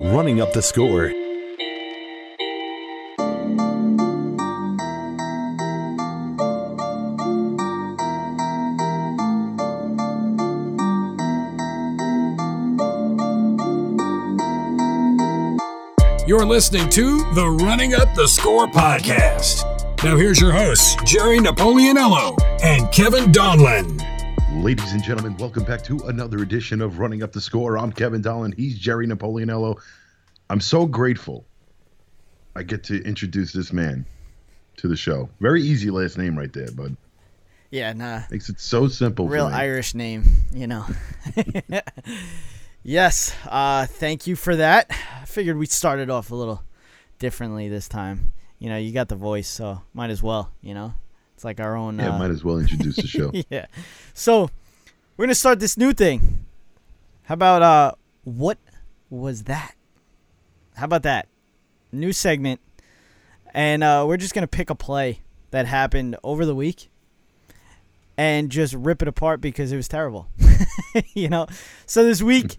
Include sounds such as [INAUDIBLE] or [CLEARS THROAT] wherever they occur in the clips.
running up the score. You're listening to the Running Up the Score podcast. Now, here's your hosts, Jerry Napoleonello and Kevin Donlin. Ladies and gentlemen, welcome back to another edition of Running Up the Score. I'm Kevin Donlin. He's Jerry Napoleonello. I'm so grateful I get to introduce this man to the show. Very easy last name right there, bud. Yeah, nah. Makes it so simple. for Real. Irish name, you know. [LAUGHS] yes, uh, thank you for that. I figured we'd start it off a little differently this time. You know, you got the voice, so might as well, you know. It's like our own. Yeah, uh, might as well introduce the show. [LAUGHS] yeah. So we're gonna start this new thing. How about uh, what was that? How about that? New segment, and uh, we're just gonna pick a play that happened over the week, and just rip it apart because it was terrible. [LAUGHS] you know. So this week,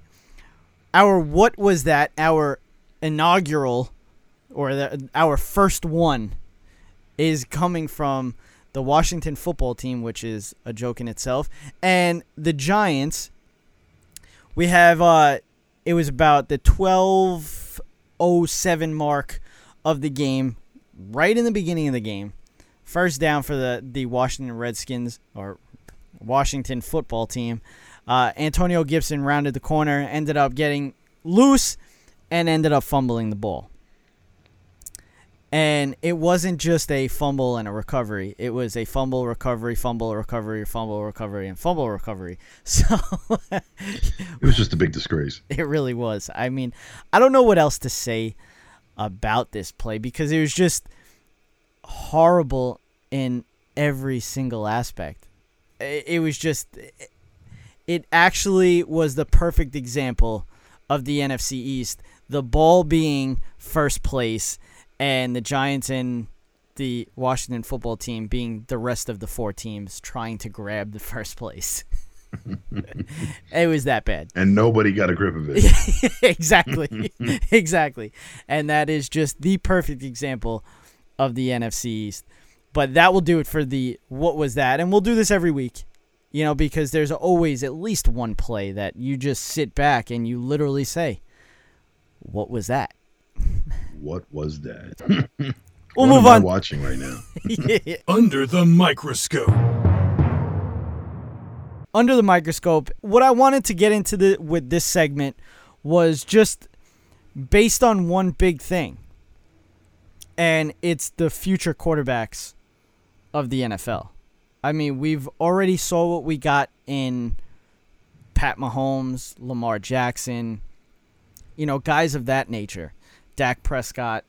our what was that? Our inaugural, or the, our first one, is coming from the Washington football team, which is a joke in itself, and the Giants. We have uh it was about the 1207 mark of the game, right in the beginning of the game. First down for the the Washington Redskins or Washington football team. Uh, Antonio Gibson rounded the corner, ended up getting loose, and ended up fumbling the ball. And it wasn't just a fumble and a recovery. It was a fumble, recovery, fumble, recovery, fumble, recovery, and fumble recovery. [LAUGHS] So It was just a big disgrace. it really was. I mean, I don't know what else to say about this play because it was just horrible in every single aspect. It, it was just, it actually was the perfect example of the NFC East. The ball being first place and the Giants and the Washington football team being the rest of the four teams trying to grab the first place. [LAUGHS] it was that bad. And nobody got a grip of it. [LAUGHS] exactly. [LAUGHS] exactly. And that is just the perfect example of the NFC East. But that will do it for the what was that? And we'll do this every week. You know, because there's always at least one play that you just sit back and you literally say, What was that? What was that? [LAUGHS] We'll what move am I on. watching right now. [LAUGHS] [LAUGHS] Under the microscope. under the microscope. What I wanted to get into the with this segment was just based on one big thing. And it's the future quarterbacks of the NFL. I mean, we've already saw what we got in Pat Mahomes, Lamar Jackson, you know, guys of that nature, Dak Prescott.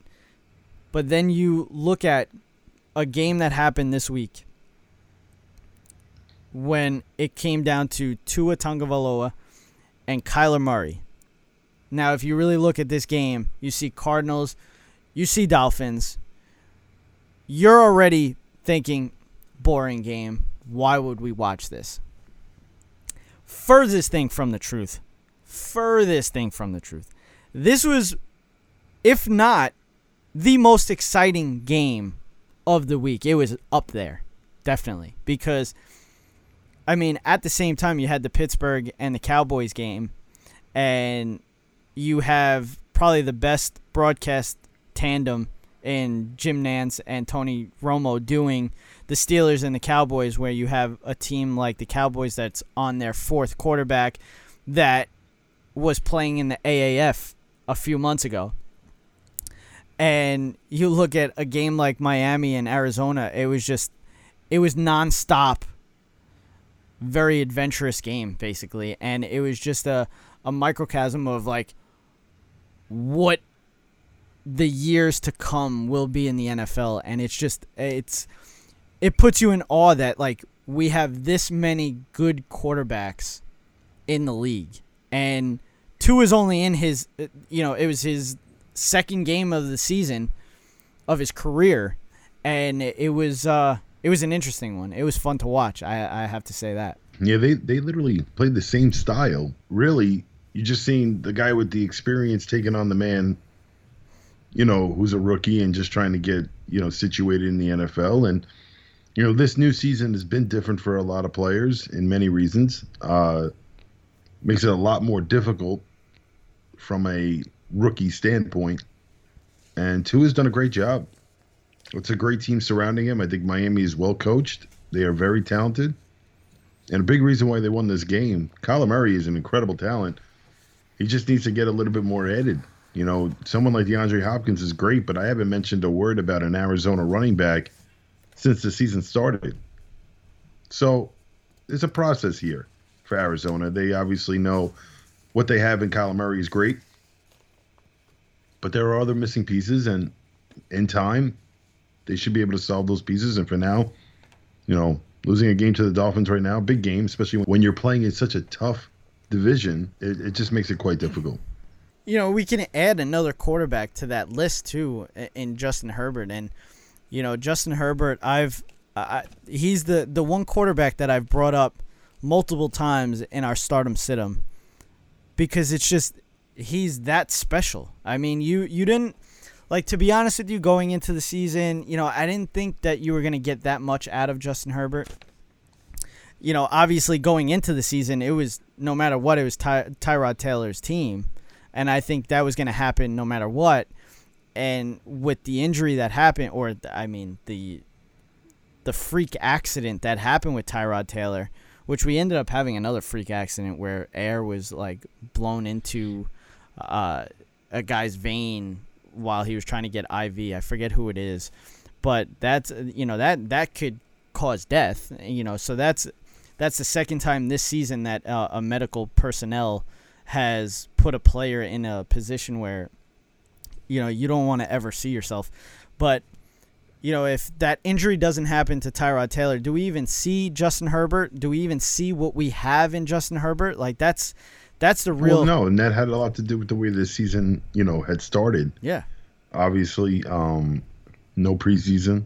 But then you look at a game that happened this week when it came down to Tua Tagovailoa and Kyler Murray. Now, if you really look at this game, you see Cardinals, you see Dolphins. You're already thinking, boring game. Why would we watch this? Furthest thing from the truth. Furthest thing from the truth. This was, if not, the most exciting game of the week. It was up there, definitely. Because I mean, at the same time, you had the Pittsburgh and the Cowboys game, and you have probably the best broadcast tandem in Jim Nantz and Tony Romo doing the Steelers and the Cowboys, where you have a team like the Cowboys that's on their fourth quarterback that was playing in the AAF a few months ago. And you look at a game like Miami and Arizona, it was just, it was nonstop very adventurous game basically. And it was just a, a microcosm of like what the years to come will be in the NFL and it's just it's it puts you in awe that like we have this many good quarterbacks in the league. And Tua is only in his you know it was his second game of the season of his career and it was uh it was an interesting one. It was fun to watch. I I have to say that. Yeah, they they literally played the same style, really you just seen the guy with the experience taking on the man, you know, who's a rookie and just trying to get you know situated in the NFL. And you know, this new season has been different for a lot of players in many reasons. Uh, makes it a lot more difficult from a rookie standpoint. And Tua has done a great job. It's a great team surrounding him. I think Miami is well coached. They are very talented. And a big reason why they won this game, Kyler Murray is an incredible talent. He just needs to get a little bit more headed. You know, someone like DeAndre Hopkins is great, but I haven't mentioned a word about an Arizona running back since the season started. So there's a process here for Arizona. They obviously know what they have in Kyler Murray is great, but there are other missing pieces, and in time, they should be able to solve those pieces. And for now, you know, losing a game to the Dolphins right now, big game, especially when you're playing in such a tough division, it, it just makes it quite difficult. You know, we can add another quarterback to that list too, in Justin Herbert, and you know, Justin Herbert, I've I, he's the the one quarterback that I've brought up multiple times in our stardom situm because it's just he's that special. I mean, you you didn't like to be honest with you going into the season, you know, I didn't think that you were going to get that much out of Justin Herbert. You know, obviously going into the season, it was no matter what, it was Ty- Tyrod Taylor's team, and I think that was going to happen no matter what. And with the injury that happened, or I mean the the freak accident that happened with Tyrod Taylor, which we ended up having another freak accident where air was like blown into uh, a guy's vein while he was trying to get IV. I forget who it is, but that's you know that that could cause death. You know, so that's that's the second time this season that uh, a medical personnel has put a player in a position where you know you don't want to ever see yourself. But you know, if that injury doesn't happen to Tyrod Taylor, do we even see Justin Herbert? Do we even see what we have in Justin Herbert? Like that's that's the real. Well, no, and that had a lot to do with the way the season, you know, had started. Yeah. Obviously, um, no preseason,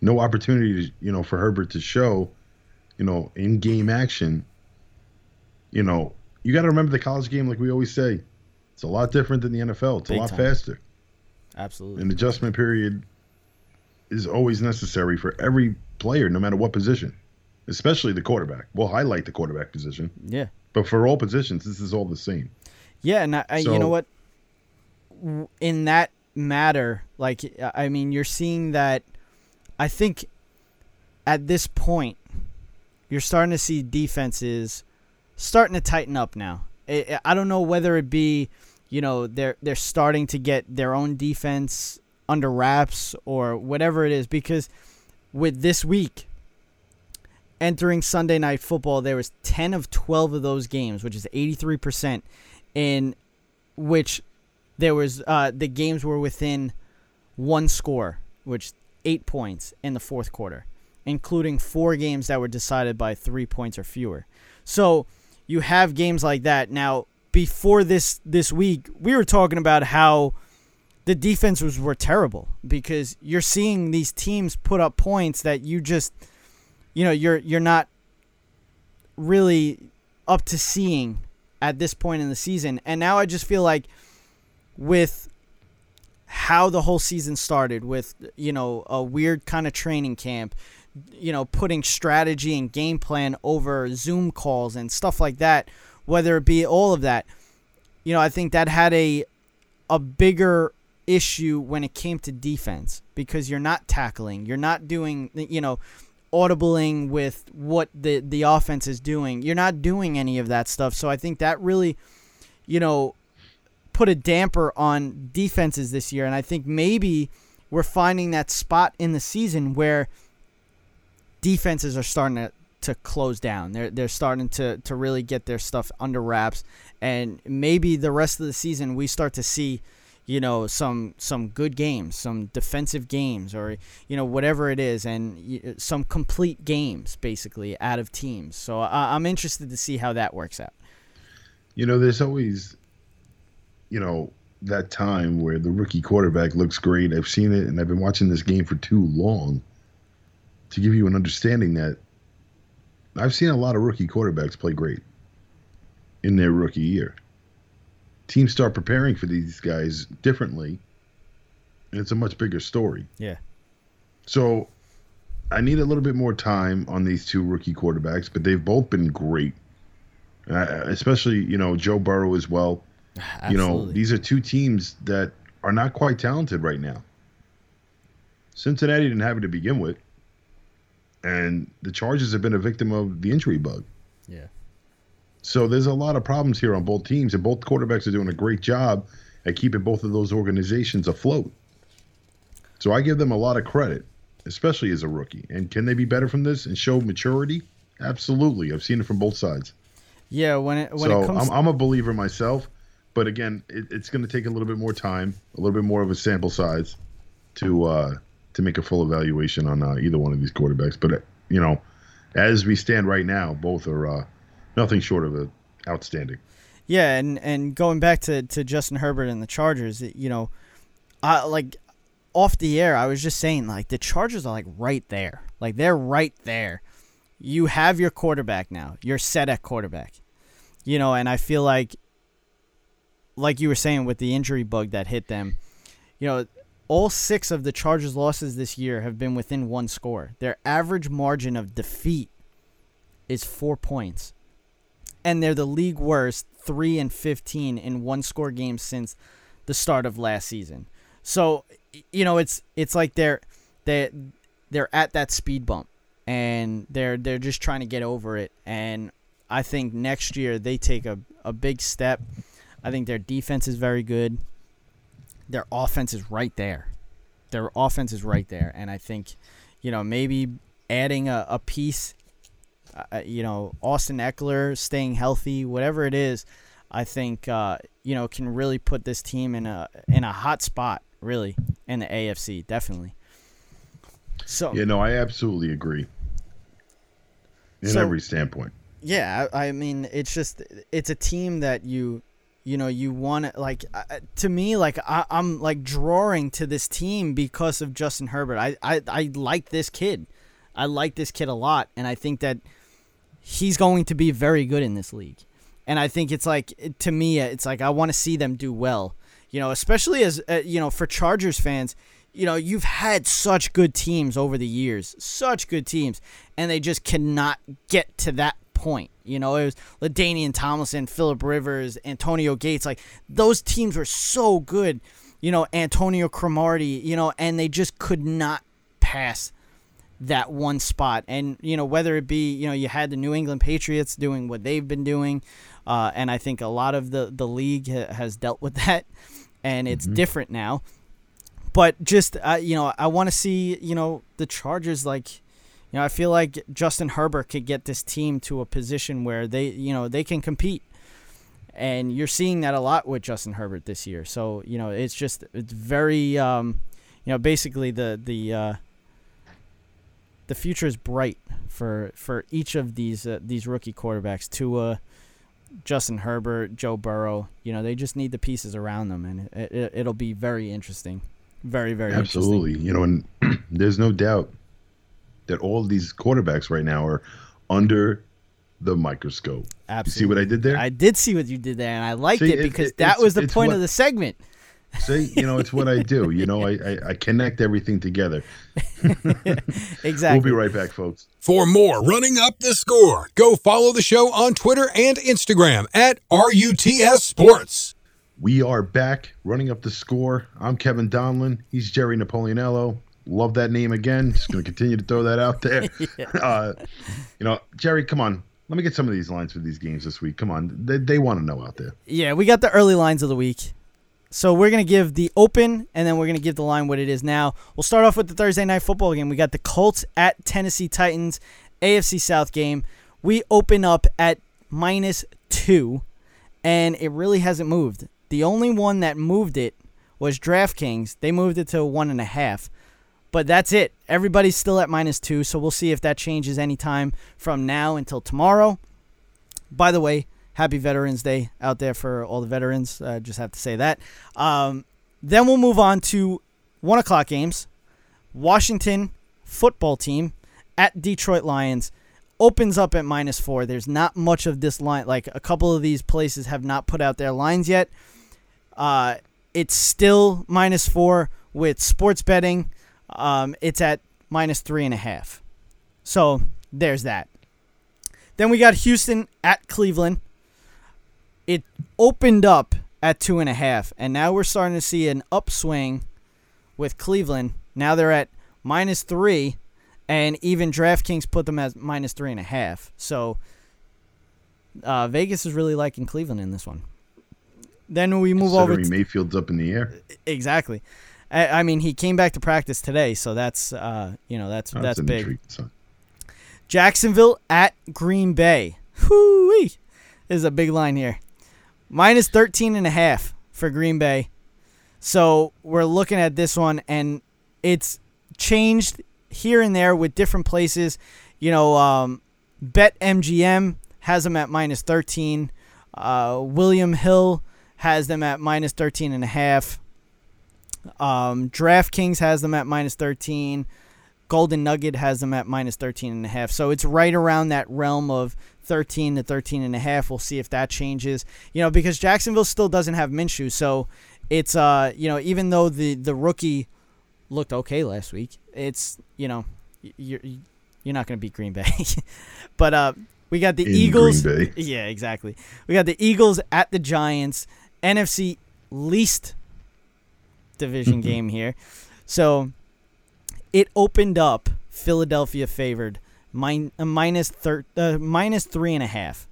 no opportunity, to, you know, for Herbert to show, you know, in game action. You know, you got to remember the college game, like we always say, it's a lot different than the NFL. It's Big a lot time. faster. Absolutely. An adjustment period is always necessary for every player, no matter what position, especially the quarterback. We'll highlight the quarterback position, yeah. But for all positions, this is all the same. Yeah, and I, I- you know what? In that matter, like I mean, you're seeing that. I think at this point, you're starting to see defenses starting to tighten up now. I, I don't know whether it be, you know, they're they're starting to get their own defense under wraps or whatever it is because with this week entering Sunday night football there was 10 of 12 of those games which is 83% in which there was uh, the games were within one score which 8 points in the fourth quarter including four games that were decided by 3 points or fewer. So you have games like that. Now before this this week we were talking about how the defenses were terrible because you're seeing these teams put up points that you just you know you're you're not really up to seeing at this point in the season. And now I just feel like with how the whole season started with you know a weird kind of training camp you know putting strategy and game plan over Zoom calls and stuff like that whether it be all of that you know I think that had a a bigger issue when it came to defense because you're not tackling, you're not doing, you know, audibling with what the the offense is doing. You're not doing any of that stuff. So I think that really, you know, put a damper on defenses this year and I think maybe we're finding that spot in the season where defenses are starting to to close down. They're they're starting to to really get their stuff under wraps and maybe the rest of the season we start to see you know some some good games some defensive games or you know whatever it is and uh, some complete games basically out of teams so I, i'm interested to see how that works out You know, there's always, you know, that time where the rookie quarterback looks great. I've seen it, and I've been watching this game for too long to give you an understanding that I've seen a lot of rookie quarterbacks play great in their rookie year. Teams start preparing for these guys differently, and it's a much bigger story. Yeah. So I need a little bit more time on these two rookie quarterbacks, but they've both been great. Uh, especially, you know, Joe Burrow as well. [SIGHS] You know, these are two teams that are not quite talented right now. Cincinnati didn't have it to begin with, and the Chargers have been a victim of the injury bug. Yeah. So there's a lot of problems here on both teams, and both quarterbacks are doing a great job at keeping both of those organizations afloat. So I give them a lot of credit, especially as a rookie. And can they be better from this and show maturity? Absolutely. I've seen it from both sides. Yeah, when it when so it comes I'm, I'm a believer myself, but again, it, it's going to take a little bit more time, a little bit more of a sample size to uh, to make a full evaluation on uh, either one of these quarterbacks. But uh, you know, as we stand right now, both are uh, nothing short of a outstanding. Yeah, and and going back to, to Justin Herbert and the Chargers, you know, I like off the air, I was just saying like the Chargers are like right there, like they're right there. You have your quarterback now. You're set at quarterback, you know, and I feel like, like you were saying with the injury bug that hit them, you know, all six of the Chargers' losses this year have been within one score. Their average margin of defeat is four points and they're the league worst 3 and 15 in one score games since the start of last season. So, you know, it's it's like they're they they're at that speed bump and they're they're just trying to get over it and I think next year they take a, a big step. I think their defense is very good. Their offense is right there. Their offense is right there and I think you know, maybe adding a, a piece uh, you know, Austin Ekeler staying healthy, whatever it is, I think uh, you know can really put this team in a in a hot spot, really, in the AFC, definitely. So Yeah, no, I absolutely agree. In So- every standpoint. yeah, I, I mean, it's just it's a team that you you know you want to like uh, to me like I, I'm like drawing to this team because of Justin Herbert. I, I I like this kid. I like this kid a lot, and I think that he's going to be very good in this league. And I think it's like to me, it's like I want to see them do well. You know, especially as uh, you know for Chargers fans. You know, you've had such good teams over the years, such good teams, and they just cannot get to that point. You know, it was LaDainian Tomlinson, Philip Rivers, Antonio Gates. Like those teams were so good. You know, Antonio Cromartie. You know, and they just could not pass that one spot. And you know, whether it be you know you had the New England Patriots doing what they've been doing, uh, and I think a lot of the the league ha- has dealt with [LAUGHS] that, and it's different now. But just uh, you know, I want to see you know the Chargers like. You know, I feel like Justin Herbert could get this team to a position where they, you know, they can compete, and you're seeing that a lot with Justin Herbert this year. So you know, it's just it's very, um, you know, basically the the uh, the future is bright for for each of these uh, these rookie quarterbacks. Tua, Justin Herbert, Joe Burrow. You know, they just need the pieces around them, and it, it, it'll be very interesting. Very very interesting. Absolutely. You know, and [CLEARS THROAT] there's no doubt that all these quarterbacks right now are under the microscope. Absolutely. You see what I did there? I did see what you did there, and I liked See, it it- because it- that was the point what- of the segment. See, you know, it's what I do. You know, I, I, I connect everything together. [LAUGHS] Exactly. We'll be right back, folks. For more running up the score, go follow the show on Twitter and Instagram at RUTS Sports. We are back running up the score. I'm Kevin Donlin. He's Jerry Napoleonello. Love that name again. Just going to continue to throw that out there. [LAUGHS] uh, you know, Jerry, come on. Let me get some of these lines for these games this week. Come on. They, they want to know out there. Yeah, we got the early lines of the week. So we're gonna give the open, and then we're gonna give the line what it is now. We'll start off with the Thursday night football game. We got the Colts at Tennessee Titans, AFC South game. We open up at minus two, and it really hasn't moved. The only one that moved it was DraftKings. They moved it to one and a half. But that's it. Everybody's still at minus two, so we'll see if that changes anytime from now until tomorrow. By the way, happy Veterans Day out there for all the veterans. I just have to say that. Um, then we'll move on to one o'clock games. Washington football team at Detroit Lions opens up at minus four. There's not much of this line. Like a couple of these places have not put out their lines yet. Uh, it's still minus four with sports betting. Um, it's at minus three and a half. So there's that. Then we got Houston at Cleveland. It opened up at two and a half, and now we're starting to see an upswing with Cleveland. Now they're at minus three, and even DraftKings put them as minus three and a half. So uh, Vegas is really liking Cleveland in this one. Then we move over. Considering Mayfield's up in the air. Exactly. I, I mean, he came back to practice today, so that's uh, you know that's Oh, that's an big. Jacksonville at Green Bay. Whoo-wee. Is a big line here. Minus 13 and a half for Green Bay. So we're looking at this one and it's changed here and there with different places. You know, um, BetMGM has them at minus 13. Uh, William Hill has them at minus 13 and a half. Um, DraftKings has them at minus 13. Golden Nugget has them at minus 13 and a half. So it's right around that realm of 13 to 13 and a half. We'll see if that changes. You know, because Jacksonville still doesn't have Minshew, so it's uh, you know, even though the the rookie looked okay last week, it's, you know, you're you're not going to beat Green Bay. [LAUGHS] but uh we got the In Eagles. Yeah, exactly. We got the Eagles at the Giants. NFC least division [LAUGHS] game here. So it opened up Philadelphia favored min- uh, minus thir- uh, minus three and a half.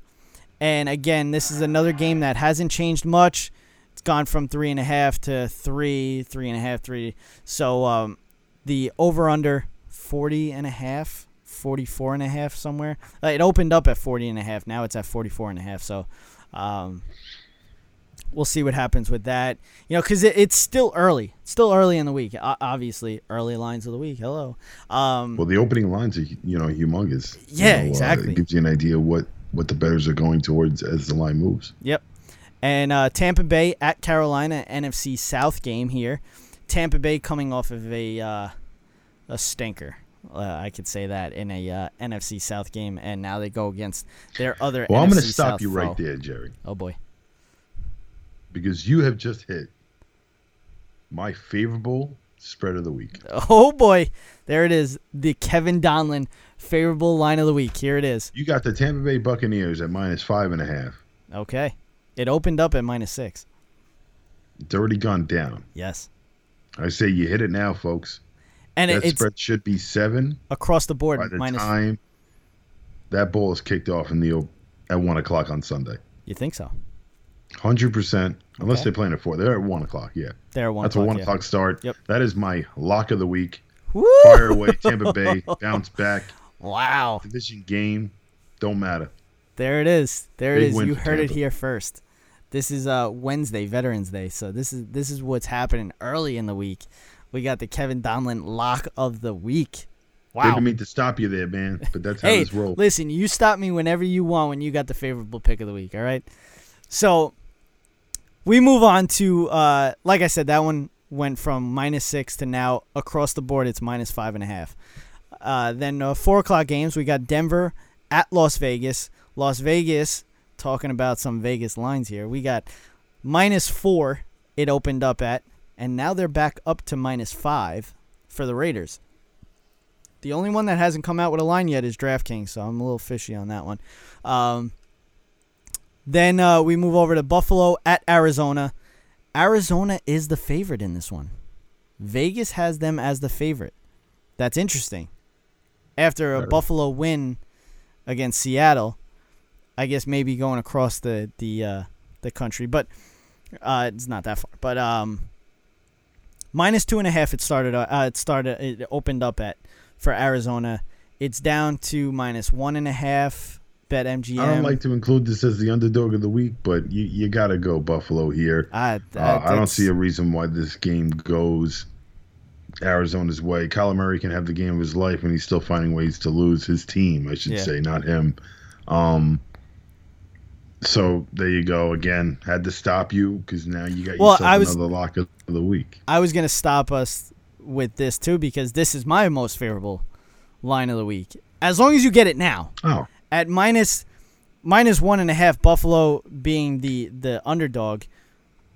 And again, this is another game that hasn't changed much. It's gone from three and a half to three, three and a half, three. So um, the over under 40 and a half, 44 and a half somewhere. Uh, it opened up at 40 and a half. Now it's at 44 and a half. So um, we'll see what happens with that. You know, because it, it's still early. It's still early in the week. O- obviously, early lines of the week. Hello. Um, Well, the opening lines are you know humongous. You Yeah, know, uh, exactly. it gives you an idea what what the betters are going towards as the line moves. Yep. And uh, Tampa Bay at Carolina, NFC South game here. Tampa Bay coming off of a uh, a stinker. Uh, I could say that in a uh, NFC South game, and now they go against their other. Well, NFC I'm going to stop South you foe. right there, Jerry, Oh boy. Because you have just hit my favorable spread of the week. Oh boy. There it is. The Kevin Donlin favorable line of the week. Here it is. You got the Tampa Bay Buccaneers at minus five and a half. Okay. It opened up at minus six. It's already gone down. Yes. I say you hit it now, folks. And that it, spread should be seven across the board by the minus. time that ball is kicked off in the at one o'clock on Sunday. You think so? Hundred percent, unless Okay. they're playing at four. They're at one o'clock. Yeah, There one. that's a one yeah. o'clock start. Yep. That is my lock of the week. Woo! Fire away, [LAUGHS] Tampa Bay, bounce back, Wow. division game, don't matter. There it is. There it Big is. win You heard it here first. This is uh Wednesday, Veterans Day. So this is this is what's happening early in the week. We got the Kevin Donlin lock of the week. Wow. Didn't mean to stop you there, man, but that's how Hey, this rolls. listen, you stop me whenever you want when you got the favorable pick of the week, all right? So we move on to uh like I said, that one went from minus six to now across the board it's minus five and a half. Uh then uh, four o'clock games, we got Denver at Las Vegas. Las Vegas, talking about some Vegas lines here. We got minus four it opened up at, and now they're back up to minus five for the Raiders. The only one that hasn't come out with a line yet is DraftKings, so I'm a little fishy on that one. Um, then uh, we move over to Buffalo at Arizona. Arizona is the favorite in this one. Vegas has them as the favorite. That's interesting. After a. Buffalo win against Seattle, I guess maybe going across the the uh, the country, but uh, it's not that far. But um, minus two and a half. It started. Uh, it started. It opened up at for Arizona. It's down to minus one and a half. BetMGM. I don't like to include this as the underdog of the week, but you, you got to go Buffalo here. I, Uh, I don't see a reason why this game goes Arizona's way. Kyler Murray can have the game of his life, and he's still finding ways to lose his team. I should Yeah. say, not him. Um, so there you go. Again, had to stop you because now you got Well, yourself I was- another lock of the week. I was gonna stop us with this too because this is my most favorable line of the week. As long as you get it now Oh, at minus minus one and a half, Buffalo being the the underdog.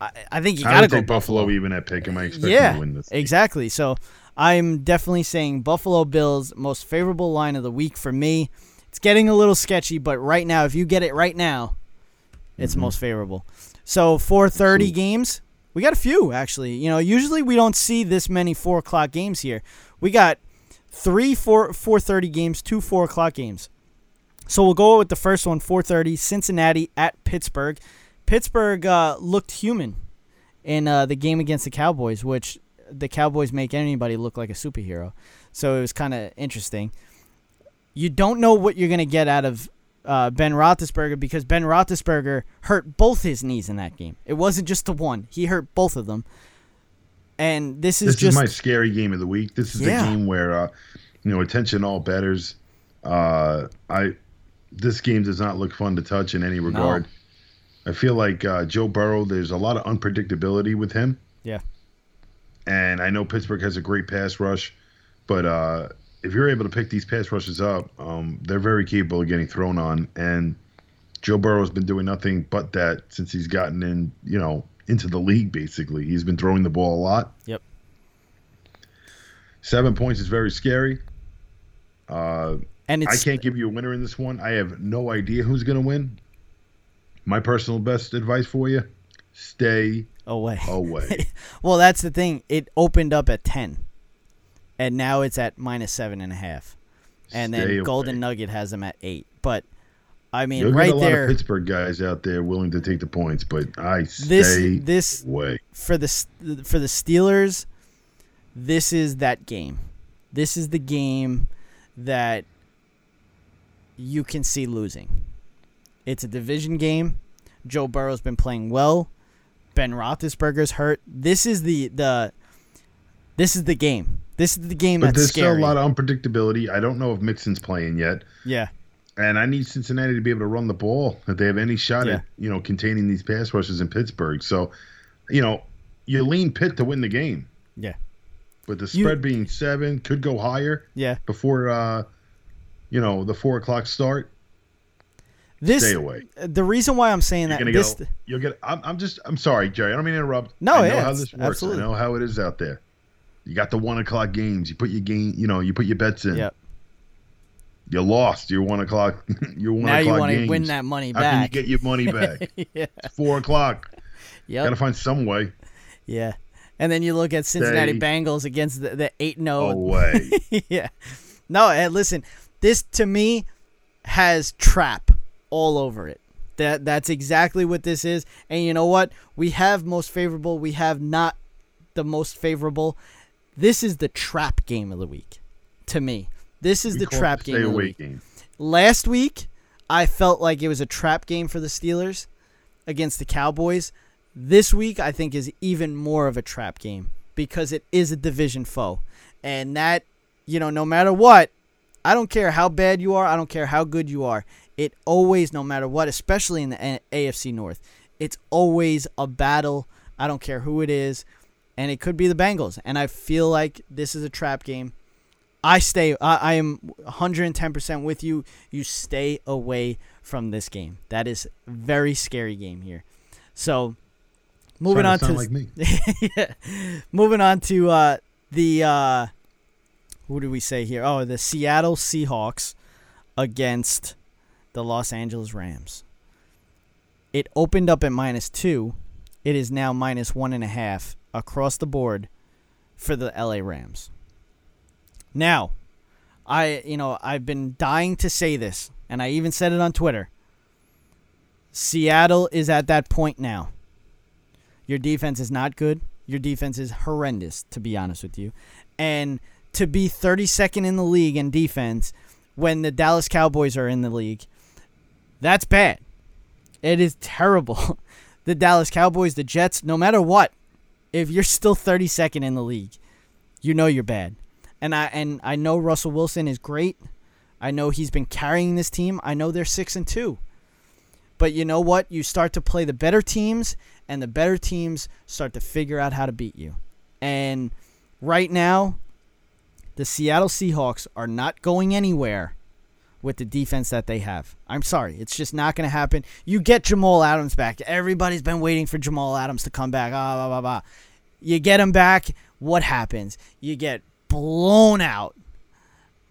I, I think you got to would go take Buffalo even at pick. Am I expecting yeah, to win this? exactly. So I'm definitely saying Buffalo Bills most favorable line of the week for me. It's getting a little sketchy, but right now, if you get it right now, it's Mhm. most favorable. So 4:30 Absolutely. games, we got a few actually. You know, usually we don't see this many four o'clock games here. We got three four 4:30 games, two four o'clock games. So we'll go with the first one, 4:30, Cincinnati at Pittsburgh. Pittsburgh uh, looked human in uh, the game against the Cowboys, which the Cowboys make anybody look like a superhero. So it was kind of interesting. You don't know what you're gonna get out of uh, Ben Roethlisberger because Ben Roethlisberger hurt both his knees in that game. It wasn't just the one; he hurt both of them. And this is This just is my scary game of the week. This is Yeah. the game where, uh, you know, attention all betters. Uh, I this game does not look fun to touch in any regard. I feel like uh, Joe Burrow. There's a lot of unpredictability with him. Yeah. And I know Pittsburgh has a great pass rush, but uh, if you're able to pick these pass rushes up, um, they're very capable of getting thrown on. And Joe Burrow's been doing nothing but that since he's gotten in, you know, into the league. Basically, he's been throwing the ball a lot. Yep. Seven points is very scary. Uh, and I can't give you a winner in this one. I have no idea who's going to win. My personal best advice for you: stay away. away. [LAUGHS] Well, that's the thing. It opened up at ten, and now it's at minus seven and a half. And then Stay Golden. Nugget has them at eight. But I mean, You'll right get a lot there, of Pittsburgh guys out there willing to take the points, but I stay this this away. for the for the Steelers, this is that game. This is the game that you can see losing. It's a division game. Joe Burrow's been playing well. Ben Roethlisberger's hurt. This is the the this is the game. This is the game But there's scary. still a lot of unpredictability. I don't know if Mixon's playing yet, yeah, and I need Cincinnati to be able to run the ball. If they have any shot Yeah. at you know containing these pass rushes in Pittsburgh, so you know you lean Pitt to win the game. Yeah. But the You- spread being seven could go higher yeah. before uh, you know the four o'clock start. This Stay away. the reason why I'm saying You're that this go. You'll get. I'm, I'm just. I'm sorry, Jerry. I don't mean to interrupt. No, I know how this works. absolutely. I know how it is out there. You got the one o'clock games. You put your game. You know, you put your bets in. Yep. You lost your one o'clock. [LAUGHS] Your one o'clock. now you want to win that money How back. can you get your money [LAUGHS] back? yeah. It's four o'clock. Yep. Got to find some way. Yeah. And then you look at Cincinnati Stay Bengals against the, the 8 0. Away. [LAUGHS] yeah. No, and listen, this to me has trap all over it. That that's exactly what this is. And you know what? We have most favorable, we have not the most favorable. This is the trap game of the week to me. This is We the trap game of the week. game. Last week, I felt like it was a trap game for the Steelers against the Cowboys. This week, I think, is even more of a trap game because it is a division foe. And that, you know, no matter what, I don't care how bad you are, I don't care how good you are. It always, no matter what, especially in the AFC North, it's always a battle. I don't care who it is. And it could be the Bengals. And I feel like this is a trap game. I stay. I, I am 110% with you. You stay away from this game. That is very scary game here. So, moving on to to like me. [LAUGHS] yeah. moving on to uh, the uh, who do we say here? Oh, the Seattle Seahawks against the Los Angeles Rams. It opened up at minus two. It is now minus one and a half across the board for the LA Rams. Now, I you know I've been dying to say this, and I even said it on Twitter. Seattle is at that point now. Your defense is not good. Your defense is horrendous, to be honest with you. And to be 32nd in the league in defense when the Dallas Cowboys are in the league, that's bad. It is terrible. [LAUGHS] The Dallas Cowboys, the Jets, no matter what, if you're still 32nd in the league, you know you're bad. And I and I know Russell Wilson is great. I know he's been carrying this team. I know they're 6 and 2. But you know what? You start to play the better teams, and the better teams start to figure out how to beat you. And right now, the Seattle Seahawks are not going anywhere with the defense that they have. I'm sorry, it's just not going to happen. You get Jamal Adams back. Everybody's been waiting for Jamal Adams to come back. Ah, blah, blah, blah. You get him back. What happens? You get blown out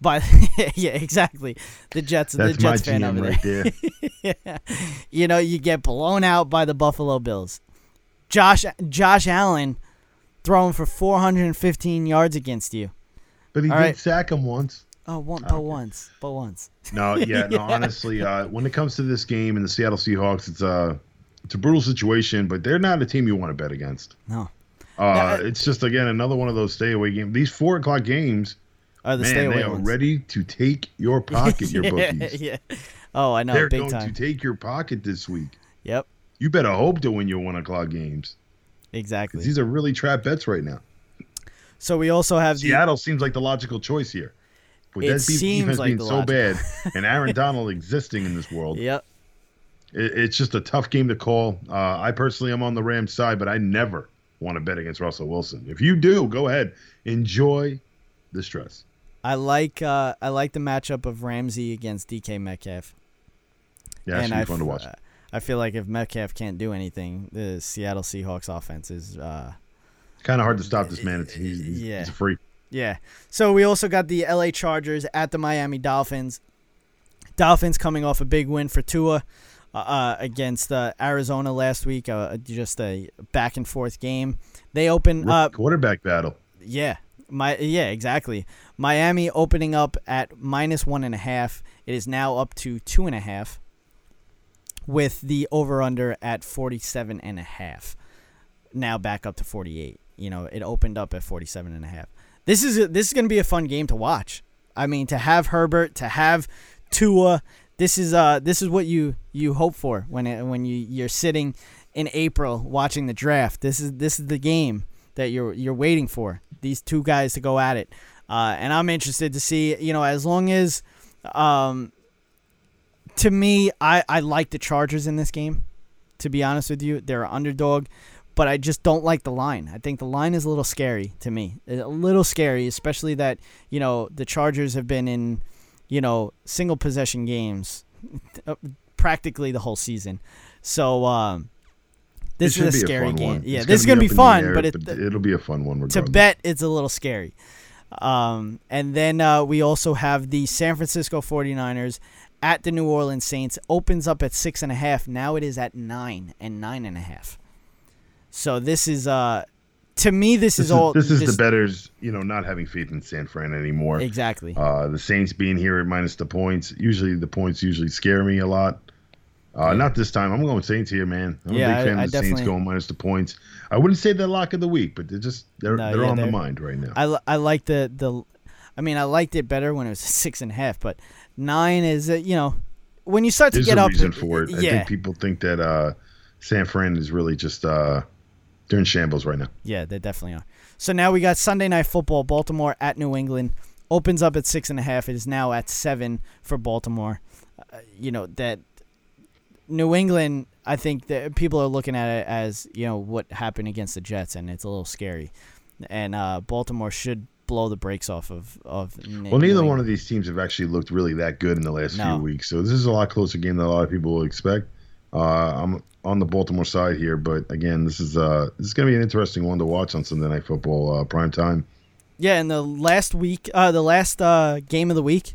by [LAUGHS] yeah, exactly. The Jets, That's the Jets my fan GM over right there. there. [LAUGHS] yeah. You know, you get blown out by the Buffalo Bills. Josh Josh Allen throwing for 415 yards against you. But he All did right. sack him once. Oh, one, but once, but once. No, [LAUGHS] yeah, no. Honestly, uh, when it comes to this game and the Seattle Seahawks, it's a it's a brutal situation, but they're not a team you want to bet against. No, Uh, No, it's just again another one of those stay away games. These four o'clock games, or the man, stay they away are ones. ready to take your [LAUGHS] pocket. Your yeah, bookies, yeah. Oh, I know, they're big going time. to take your pocket this week. Yep, You better hope to win your one o'clock games exactly. because these are really trap bets right now. So we also have the Seattle seems like the logical choice here. With It seems defense like being so logical- bad [LAUGHS] and Aaron Donald existing in this world, Yep. it, it's just a tough game to call. Uh, I personally am on the Rams side, but I never want to bet against Russell Wilson. If you do, go ahead, enjoy the stress. I like uh, I like the matchup of Ramsey against DK Metcalf. Yeah, should be I fun to watch. I feel like if Metcalf can't do anything, the Seattle Seahawks offense is uh, Kind of hard to stop this man. It's, he's, he's, Yeah. he's a freak. Yeah. So we also got the LA Chargers at the Miami Dolphins. Dolphins coming off a big win for Tua uh, uh, against uh, Arizona last week. Uh, just a back and forth game. They open up. Quarterback battle. Yeah. My yeah, exactly. Miami opening up at minus one and a half. It is now up to two and a half. With the over under at forty seven and a half. Now back up to forty eight. You know, it opened up at forty seven and a half. This is a, this is going to be a fun game to watch. I mean, to have Herbert, to have Tua, this is uh this is what you you hope for when it, when you you're sitting in April watching the draft. This is this is the game that you're you're waiting for. These two guys to go at it, uh, and I'm interested to see. You know, as long as, um, to me, I I like the Chargers in this game. To be honest with you, they're an underdog, but I just don't like the line. I think the line is a little scary to me. A little scary, especially that you know the Chargers have been in, you know, single possession games, [LAUGHS] practically the whole season. So. Um, this is a scary fun game. one. Yeah, It's this is gonna be up fun, air, but, it, it'll be a fun one to bet it's a little scary. Um, and then uh, we also have the San Francisco 49ers at the New Orleans Saints. Opens up at six and a half. Now it is at nine and nine and a half. So this is uh, to me this, This is is, all this is the betters, you know, not having faith in San Fran anymore. exactly. Uh, the Saints being here at minus the points. Usually the points usually scare me a lot. Uh, Yeah. Not this time. I'm going Saints here, man. I'm Yeah, a I- big fan I of the Saints going minus the points. I wouldn't say they're lock of the week, but they're just they're No, they're yeah, on they're- the mind right now. I, I like the the, I mean I liked it better when it was six and a half, but nine is uh, you know when you start to There's get a up. reason for it. I think people think that uh, San Fran is really just uh, they're in shambles right now. Yeah, they definitely are. So now we got Sunday night football. Baltimore at New England opens up at six and a half. It is now at seven for Baltimore. Uh, you know that New England. I think that people are looking at it as you know what happened against the Jets, and it's a little scary. And uh, Baltimore should blow the brakes off of of. Well, neither one of these teams have actually looked really that good in the last No. few weeks. So this is a lot closer game than a lot of people will expect. Uh, I'm on the Baltimore side here, but again, this is uh, this is going to be an interesting one to watch on Sunday Night Football uh, prime time. Yeah, and the last week, uh, the last uh, game of the week,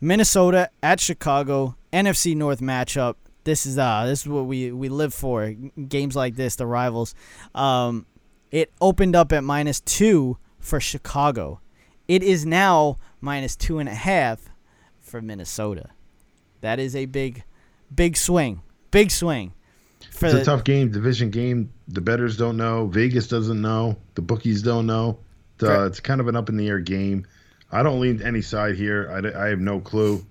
Minnesota at Chicago, NFC North matchup. This is uh, this is what we we live for. Games like this, the rivals. Um, it opened up at minus two for Chicago. It is now minus two and a half for Minnesota. That is a big, big swing. Big swing. For It's a tough game, division game. The betters don't know. Vegas doesn't know. The bookies don't know. Uh, Correct. it's kind of an up in the air game. I don't lean to any side here. I have no clue.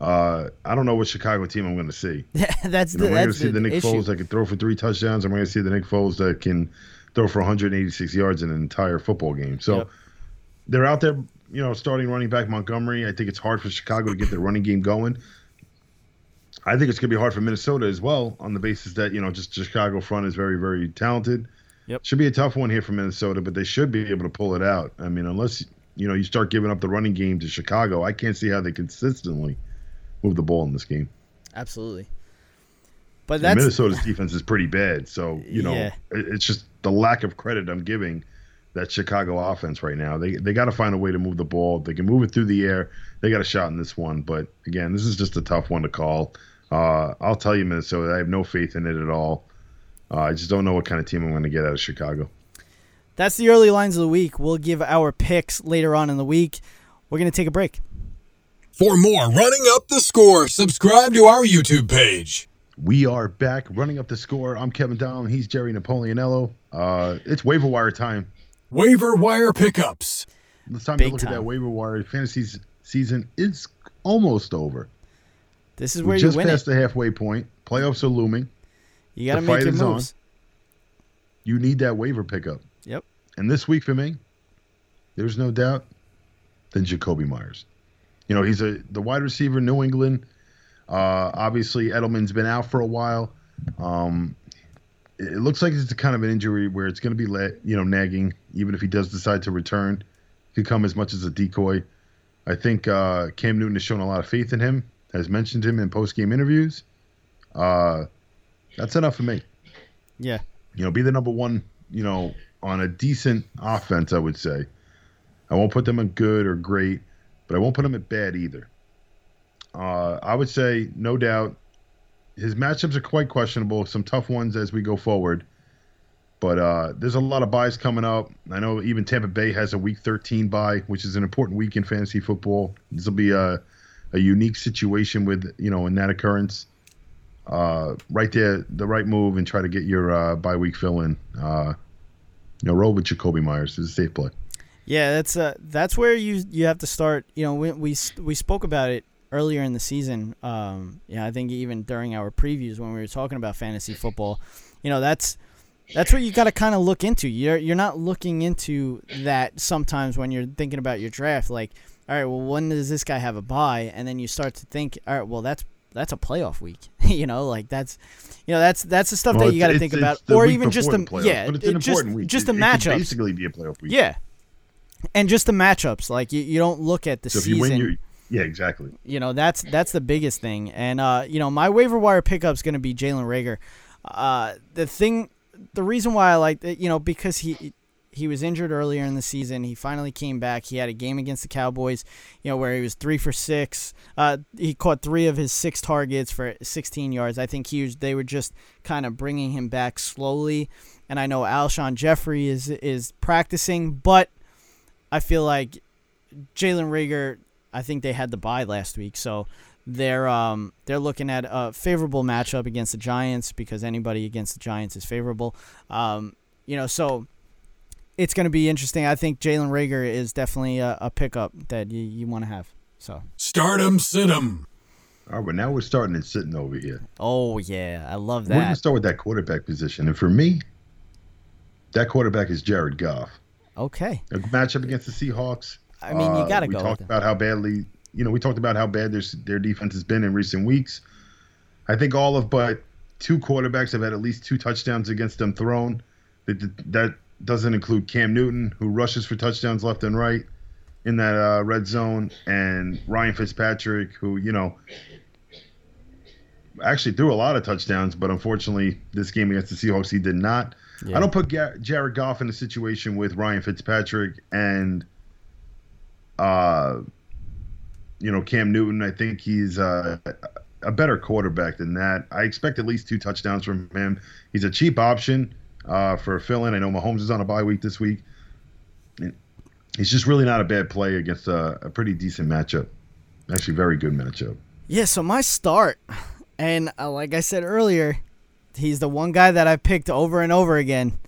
Uh, I don't know what Chicago team I'm going to see. [LAUGHS] that's You know, the am I going to see the Nick issue. Foles that can throw for three touchdowns? Am I going to see the Nick Foles that can throw for 186 yards in an entire football game? So Yep. they're out there, you know, starting running back Montgomery. I think it's hard for Chicago to get their running game going. I think it's going to be hard for Minnesota as well on the basis that, you know, just Chicago front is very, very talented. Yep. Should be a tough one here for Minnesota, but they should be able to pull it out. I mean, unless, you know, you start giving up the running game to Chicago, I can't see how they consistently move the ball in this game. Absolutely. But And that's Minnesota's defense is pretty bad, so you know Yeah. it's just the lack of credit I'm giving that Chicago offense right now. They they got to find a way to move the ball. They can move it through the air. They got a shot in this one, but again, this is just a tough one to call. Uh, I'll tell you, Minnesota, I have no faith in it at all. Uh, I just don't know what kind of team I'm going to get out of Chicago. that's the early lines of the week. We'll give our picks later on in the week. We're gonna take a break. For more running up the score, subscribe to our YouTube page. We are back running up the score. I'm Kevin Dowling. He's Jerry Napoleonello. Uh, it's waiver wire time. Waiver wire pickups. It's time Big to look at that waiver wire. Fantasy season is almost over. This is We where you just win passed it. the halfway point. Playoffs are looming. You gotta make fight your is on. moves. You need that waiver pickup. Yep. And this week for me, there's no doubt, than Jakobi Meyers. You know, he's a the wide receiver, New England. Uh, obviously, Edelman's been out for a while. Um, it looks like it's kind of an injury where it's going to be let, you know, nagging. Even if he does decide to return, he could come as much as a decoy. I think uh, Cam Newton has shown a lot of faith in him. Has mentioned him in post game interviews. Uh, that's enough for me Yeah. you know, be the number one, you know, on a decent offense, I would say. I won't put them in good or great, but I won't put them at bad either. Uh, I would say, no doubt, his matchups are quite questionable. Some tough ones as we go forward. But uh, there's a lot of byes coming up. I know even Tampa Bay has a Week 13 bye, which is an important week in fantasy football. This will be a, a unique situation with you know in that occurrence uh, right there, the right move, and try to get your uh, bye week fill in. Uh, you know, roll with Jakobi Meyers. It's a safe play. Yeah, that's uh, that's where you you have to start. You know, we we we spoke about it earlier in the season. Um, yeah, I think even during our previews when we were talking about fantasy football, you know, that's that's what you got to kind of look into. You're you're not looking into that sometimes when you're thinking about your draft. Like, all right, well, when does this guy have a bye? And then you start to think, all right, well, that's that's a playoff week. [LAUGHS] you know, like that's you know that's that's the stuff Well, that you got to think about, or even just the, playoffs, yeah, it's it- just week. just It- the matchups. basically be a playoff week. Yeah. And just the matchups, like you, you don't look at the So if season. you win, yeah, exactly. you know that's that's the biggest thing. And uh, you know my waiver wire pickup is going to be Jalen Reagor. Uh, the thing, the reason why I like it, you know, because he he was injured earlier in the season. He finally came back. He had a game against the Cowboys, you know, where he was three for six. Uh, he caught three of his six targets for 16 yards. I think he was, they were just kind of bringing him back slowly. And I know Alshon Jeffery is is practicing, but I feel like Jalen Reagor. I think they had the bye last week, so they're um they're looking at a favorable matchup against the Giants because anybody against the Giants is favorable. Um, you know, so it's going to be interesting. I think Jalen Reagor is definitely a, a pickup that you, you want to have. So, Stardom Sid'em. All right, but now we're starting and sitting over here. oh yeah, I love that. We're going to start with that quarterback position, and for me, that quarterback is Jared Goff. Okay, A matchup against the Seahawks. I mean you Uh, got to we go. talked about how badly, you know, we talked about how bad their their defense has been in recent weeks. I think all of but two quarterbacks have had at least two touchdowns against them thrown. That that doesn't include Cam Newton, who rushes for touchdowns left and right in that uh, red zone, and Ryan Fitzpatrick, who you know actually threw a lot of touchdowns, but unfortunately this game against the Seahawks he did not. Yeah. I don't put Ga- Jared Goff in a situation with Ryan Fitzpatrick and, uh, you know, Cam Newton. I think he's uh, a better quarterback than that. I expect at least two touchdowns from him. He's a cheap option uh, for a fill-in. I know Mahomes is on a bye week this week. He's just really not a bad play against a, a pretty decent matchup. Actually, very good matchup. Yeah, so my start, and uh, like I said earlier, he's the one guy that I picked over and over again.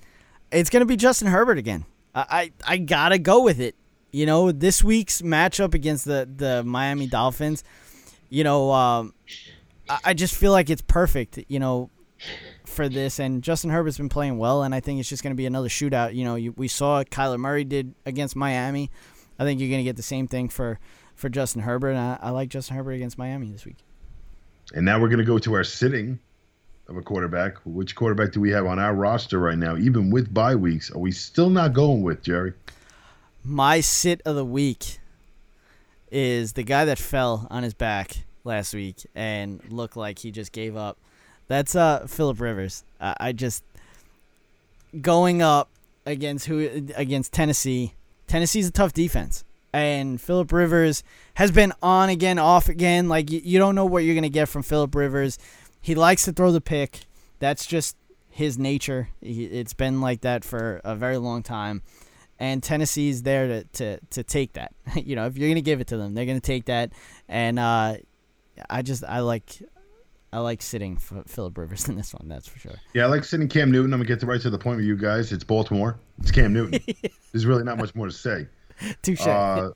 It's gonna be Justin Herbert again. I I, I gotta go with it. You know, this week's matchup against the the Miami Dolphins. You know, um, I, I just feel like it's perfect. You know, for this, and Justin Herbert's been playing well, and I think it's just gonna be another shootout. You know, you, we saw Kyler Murray did against Miami. I think you're gonna get the same thing for for Justin Herbert. And I, I like Justin Herbert against Miami this week. And now we're going to go to our sitting of a quarterback. Which quarterback do we have on our roster right now? Even with bye weeks, are we still not going with Jerry? My sit of the week is the guy that fell on his back last week and looked like he just gave up. That's uh Philip Rivers. Uh, I just going up against who against Tennessee. Tennessee's a tough defense, and Philip Rivers has been on again, off again. Like you, you don't know what you're gonna get from Philip Rivers. He likes to throw the pick. That's just his nature. He, it's been like that for a very long time. And Tennessee's there to, to, to take that. [LAUGHS] you know, if you're gonna give it to them, they're gonna take that. And uh, I just I like I like sitting for Philip Rivers in this one. That's for sure. Yeah, I like sitting Cam Newton. I'm gonna get to right to the point with you guys. It's Baltimore. It's Cam Newton. [LAUGHS] There's really not much more to say. Touche. Uh,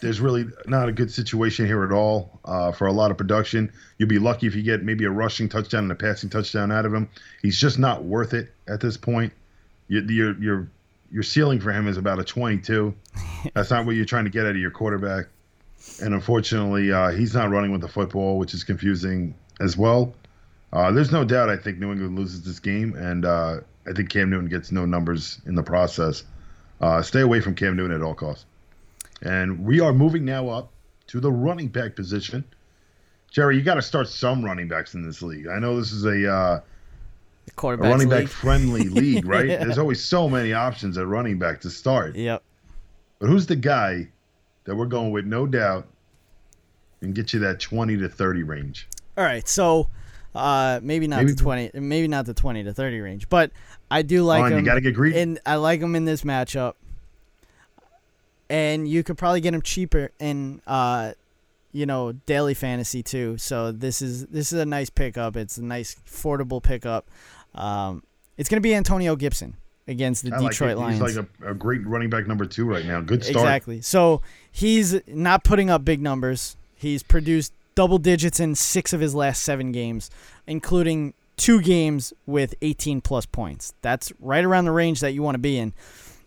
there's really not a good situation here at all uh, for a lot of production. You'll be lucky if you get maybe a rushing touchdown and a passing touchdown out of him. He's just not worth it at this point. Your your your, your ceiling for him is about a 22. [LAUGHS] That's not what you're trying to get out of your quarterback. And unfortunately, uh, he's not running with the football, which is confusing as well. Uh, there's no doubt I think New England loses this game, and uh, I think Cam Newton gets no numbers in the process. Uh, stay away from Cam Newton at all costs. And we are moving now up to the running back position. Jerry, you got to start some running backs in this league. I know this is a, uh, a running back friendly [LAUGHS] league, right? yeah. There's always so many options at running back to start. Yep. But who's the guy that we're going with, no doubt, and get you that 20 to 30 range? All right. So uh, maybe not maybe. the 20, maybe not the 20 to 30 range, but I do like him. You got to get greedy. And I like him in this matchup and you could probably get him cheaper in uh you know daily fantasy too so this is this is a nice pickup it's a nice affordable pickup um it's going to be antonio gibson against the I detroit like lions he's like a, a, great running back number two right now good start exactly so he's not putting up big numbers he's produced double digits in six of his last seven games including two games with 18 plus points that's right around the range that you want to be in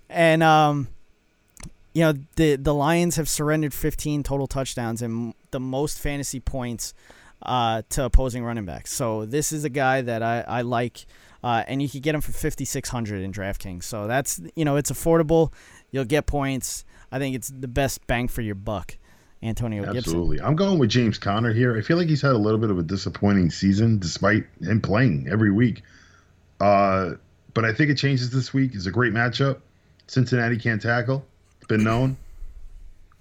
and um you know the the Lions have surrendered 15 total touchdowns and the most fantasy points uh, to opposing running backs. So this is a guy that I I like, uh, and you can get him for 5600 in DraftKings. So that's you know it's affordable. You'll get points. I think it's the best bang for your buck. Antonio Absolutely. Gibson. Absolutely. I'm going with James Conner here. I feel like he's had a little bit of a disappointing season despite him playing every week. Uh, but I think it changes this week. It's a great matchup. Cincinnati can't tackle It's been known.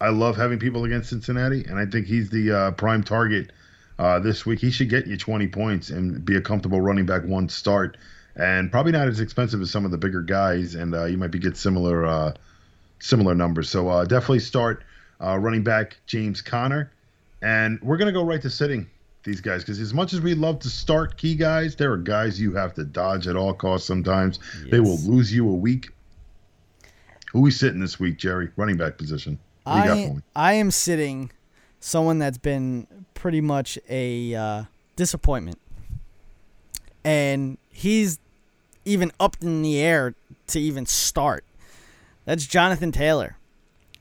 I love having people against Cincinnati, and I think he's the uh, prime target uh, this week. He should get you 20 points and be a comfortable running back one start, and probably not as expensive as some of the bigger guys. And uh, you might be get similar uh, similar numbers. So uh, definitely start uh, running back James Conner. and we're gonna go right to sitting these guys because as much as we love to start key guys, there are guys you have to dodge at all costs. Sometimes yes. they will lose you a week who we sitting this week, Jerry? Running back position. I I am sitting someone that's been pretty much a uh, disappointment, and he's even up in the air to even start. That's Jonathan Taylor.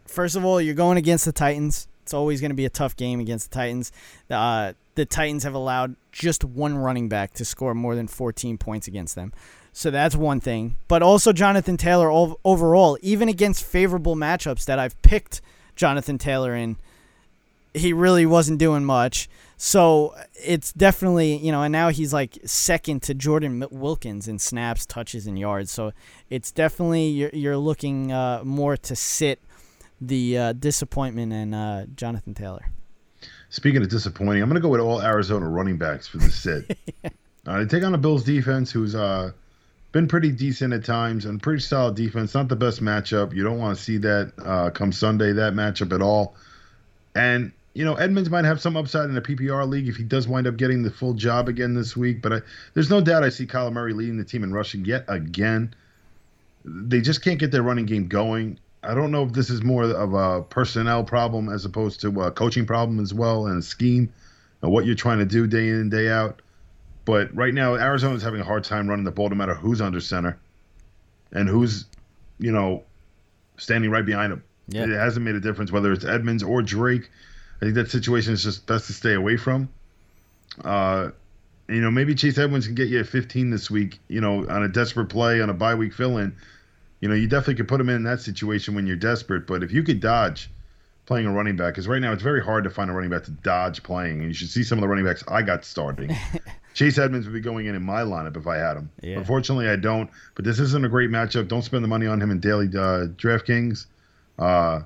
First of all, you're going against the Titans. It's always going to be a tough game against the Titans. Uh, the Titans have allowed just one running back to score more than 14 points against them. So that's one thing. But also Jonathan Taylor overall, even against favorable matchups that I've picked Jonathan Taylor in, he really wasn't doing much. So it's definitely, you know, and now he's like second to Jordan Wilkins in snaps, touches, and yards. So it's definitely, you're, you're looking uh, more to sit the uh, disappointment in uh, Jonathan Taylor. Speaking of disappointing, I'm going to go with all Arizona running backs for the sit. [LAUGHS] uh, they take on a Bills defense who's uh, been pretty decent at times and pretty solid defense. Not the best matchup. You don't want to see that uh, come Sunday, that matchup at all. And, you know, Edmonds might have some upside in the PPR league if he does wind up getting the full job again this week. But I, there's no doubt I see Kyler Murray leading the team in rushing yet again. They just can't get their running game going. I don't know if this is more of a personnel problem as opposed to a coaching problem as well and a scheme and what you're trying to do day in and day out. But right now, Arizona's having a hard time running the ball no matter who's under center and who's, you know, standing right behind him. Yeah. It hasn't made a difference whether it's Edmonds or Drake. I think that situation is just best to stay away from. Uh, you know, maybe Chase Edmonds can get you a 15 this week, you know, on a desperate play, on a bye week fill in. You know, you definitely could put him in that situation when you're desperate. But if you could dodge playing a running back because right now it's very hard to find a running back to dodge playing, and you should see some of the running backs I got starting. [LAUGHS] Chase Edmonds would be going in in my lineup if I had him. Yeah. Unfortunately, I don't. But this isn't a great matchup. Don't spend the money on him in daily uh, DraftKings. Uh,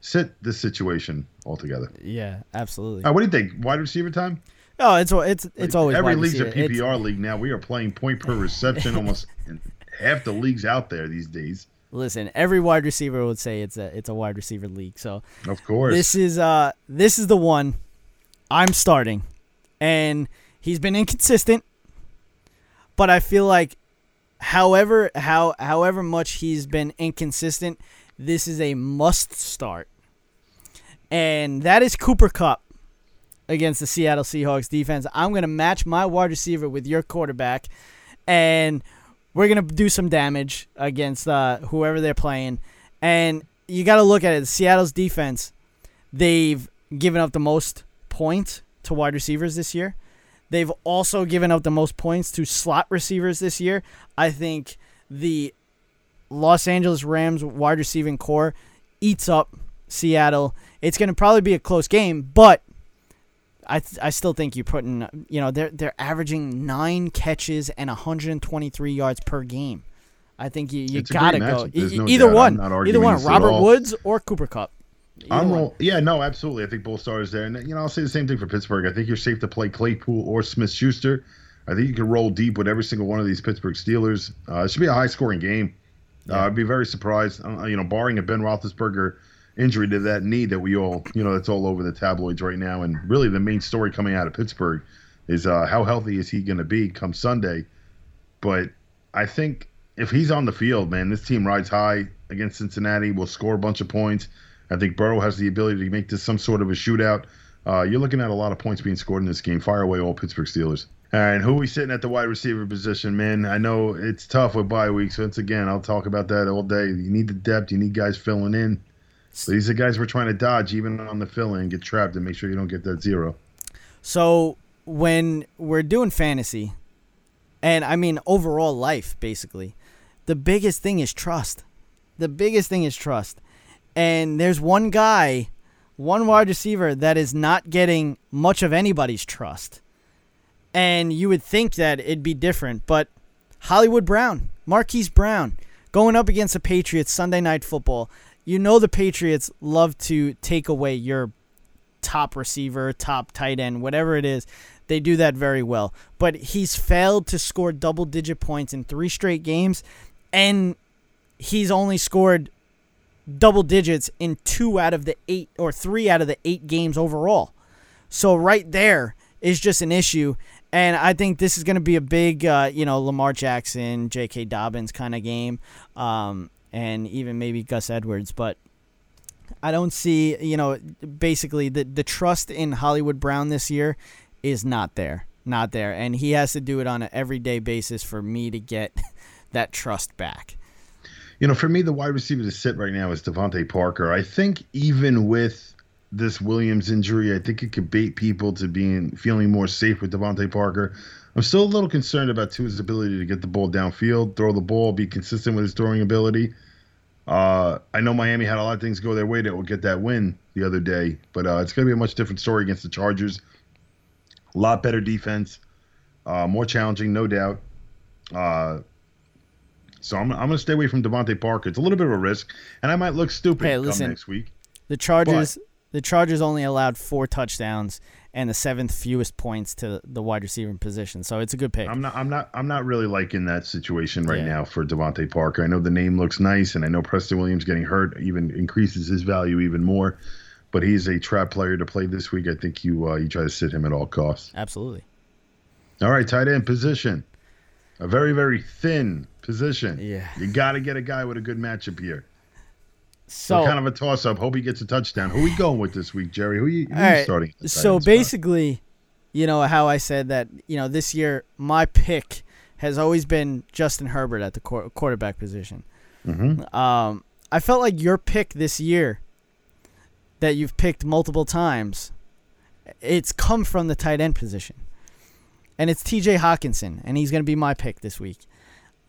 sit this situation altogether. Yeah, absolutely. Uh, what do you think? Wide receiver time? Oh, it's it's it's always every wide league's a receiver. It's- PPR league now. We are playing point per reception almost [LAUGHS] half the leagues out there these days. Listen, every wide receiver would say it's a it's a wide receiver league. So Of course. this is uh this is the one I'm starting, and he's been inconsistent, but I feel like, however how however much he's been inconsistent, this is a must start, and that is Cooper Kupp against the Seattle Seahawks defense. I'm gonna match my wide receiver with your quarterback, and we're gonna do some damage against uh, whoever they're playing. And you got to look at it. Seattle's defense, they've given up the most points to wide receivers this year. They've also given up the most points to slot receivers this year. I think the Los Angeles Rams wide receiving core eats up Seattle. It's going to probably be a close game, but I th- I still think you're putting you know they're they're averaging nine catches and 123 yards per game. I think you, you It's gotta go E- no either doubt. One, either one. Robert. Woods or Cooper Kupp. Either I'm roll. Yeah, no, absolutely. I think both stars there, and you know, I'll say the same thing for Pittsburgh. I think you're safe to play Claypool or Smith Schuster. I think you can roll deep with every single one of these Pittsburgh Steelers. Uh, it should be a high scoring game. Uh, I'd be very surprised, uh, you know, barring a Ben Roethlisberger injury to that knee that we all, you know, that's all over the tabloids right now. And really, the main story coming out of Pittsburgh is uh, how healthy is he going to be come Sunday. But I think if he's on the field, man, this team rides high against Cincinnati. Will score a bunch of points. I think Burrow has the ability to make this some sort of a shootout. Uh, you're looking at a lot of points being scored in this game. Fire away, all Pittsburgh Steelers. All right, who are we sitting at the wide receiver position, man? I know it's tough with bye weeks. Once again, I'll talk about that all day. You need the depth. You need guys filling in. But these are guys we're trying to dodge, even on the fill in, get trapped, and make sure you don't get that zero. So when we're doing fantasy, and I mean overall life, basically, the biggest thing is trust. The biggest thing is trust. And there's one guy, one wide receiver that is not getting much of anybody's trust. And you would think that it'd be different, but Hollywood Brown, Marquise Brown, going up against the Patriots Sunday night football. You know the Patriots love to take away your top receiver, top tight end, whatever it is. They do that very well. But he's failed to score double digit points in three straight games, and he's only scored double digits in two out of the eight or three out of the eight games overall. So right there is just an issue. And I think this is going to be a big, uh, you know, Lamar Jackson, J.K. Dobbins kind of game, um, and even maybe Gus Edwards. But I don't see, you know, basically the the trust in Hollywood Brown this year is not there, not there, and he has to do it on an everyday basis for me to get [LAUGHS] that trust back. You know, for me, the wide receiver to sit right now is DeVante Parker. I think even with this Williams injury, I think it could bait people to being feeling more safe with DeVante Parker. I'm still a little concerned about Tua's ability to get the ball downfield, throw the ball, be consistent with his throwing ability. Uh, I know Miami had a lot of things go their way that will get that win the other day, but uh, it's going to be a much different story against the Chargers. A lot better defense, uh, more challenging, no doubt. Uh, so I'm, I'm going to stay away from DeVante Parker. It's a little bit of a risk, and I might look stupid Hey, come listen. next week. The Chargers, the Chargers only allowed four touchdowns and the seventh fewest points to the wide receiver position, so it's a good pick. I'm not. I'm not. I'm not really liking that situation right Yeah. now for DeVante Parker. I know the name looks nice, and I know Preston Williams getting hurt even increases his value even more. But he's a trap player to play this week. I think you uh, you try to sit him at all costs. Absolutely. All right, tight end position, a very very thin position. Yeah. You got to get a guy with a good matchup here. So So kind of a toss up. Hope he gets a touchdown. Who are we going with this week, Jerry? Who you, who you right. starting? at the tight So basically, you know how I said that you know this year my pick has always been Justin Herbert at the quar- quarterback position. Mhm. Um, I felt like your pick this year that you've picked multiple times, it's come from the tight end position, and it's T.J. Hockenson, and he's going to be my pick this week,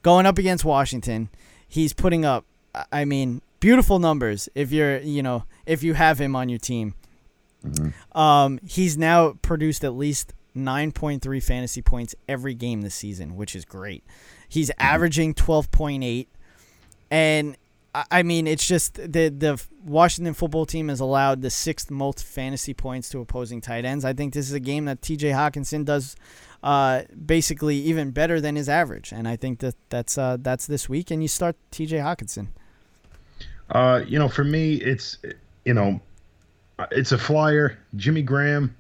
going up against Washington. He's putting up, I mean, beautiful numbers if you're you know if you have him on your team. Um, he's now produced at least 9.3 fantasy points every game this season, which is great. He's averaging 12.8, and I- I mean it's just the the Washington football team has allowed the sixth most fantasy points to opposing tight ends. I think this is a game that T.J. Hockenson does uh, basically even better than his average, and I think that that's uh, that's this week. And you start T.J. Hockenson. Uh, you know, for me, it's you know, it's a flyer. Jimmy Graham.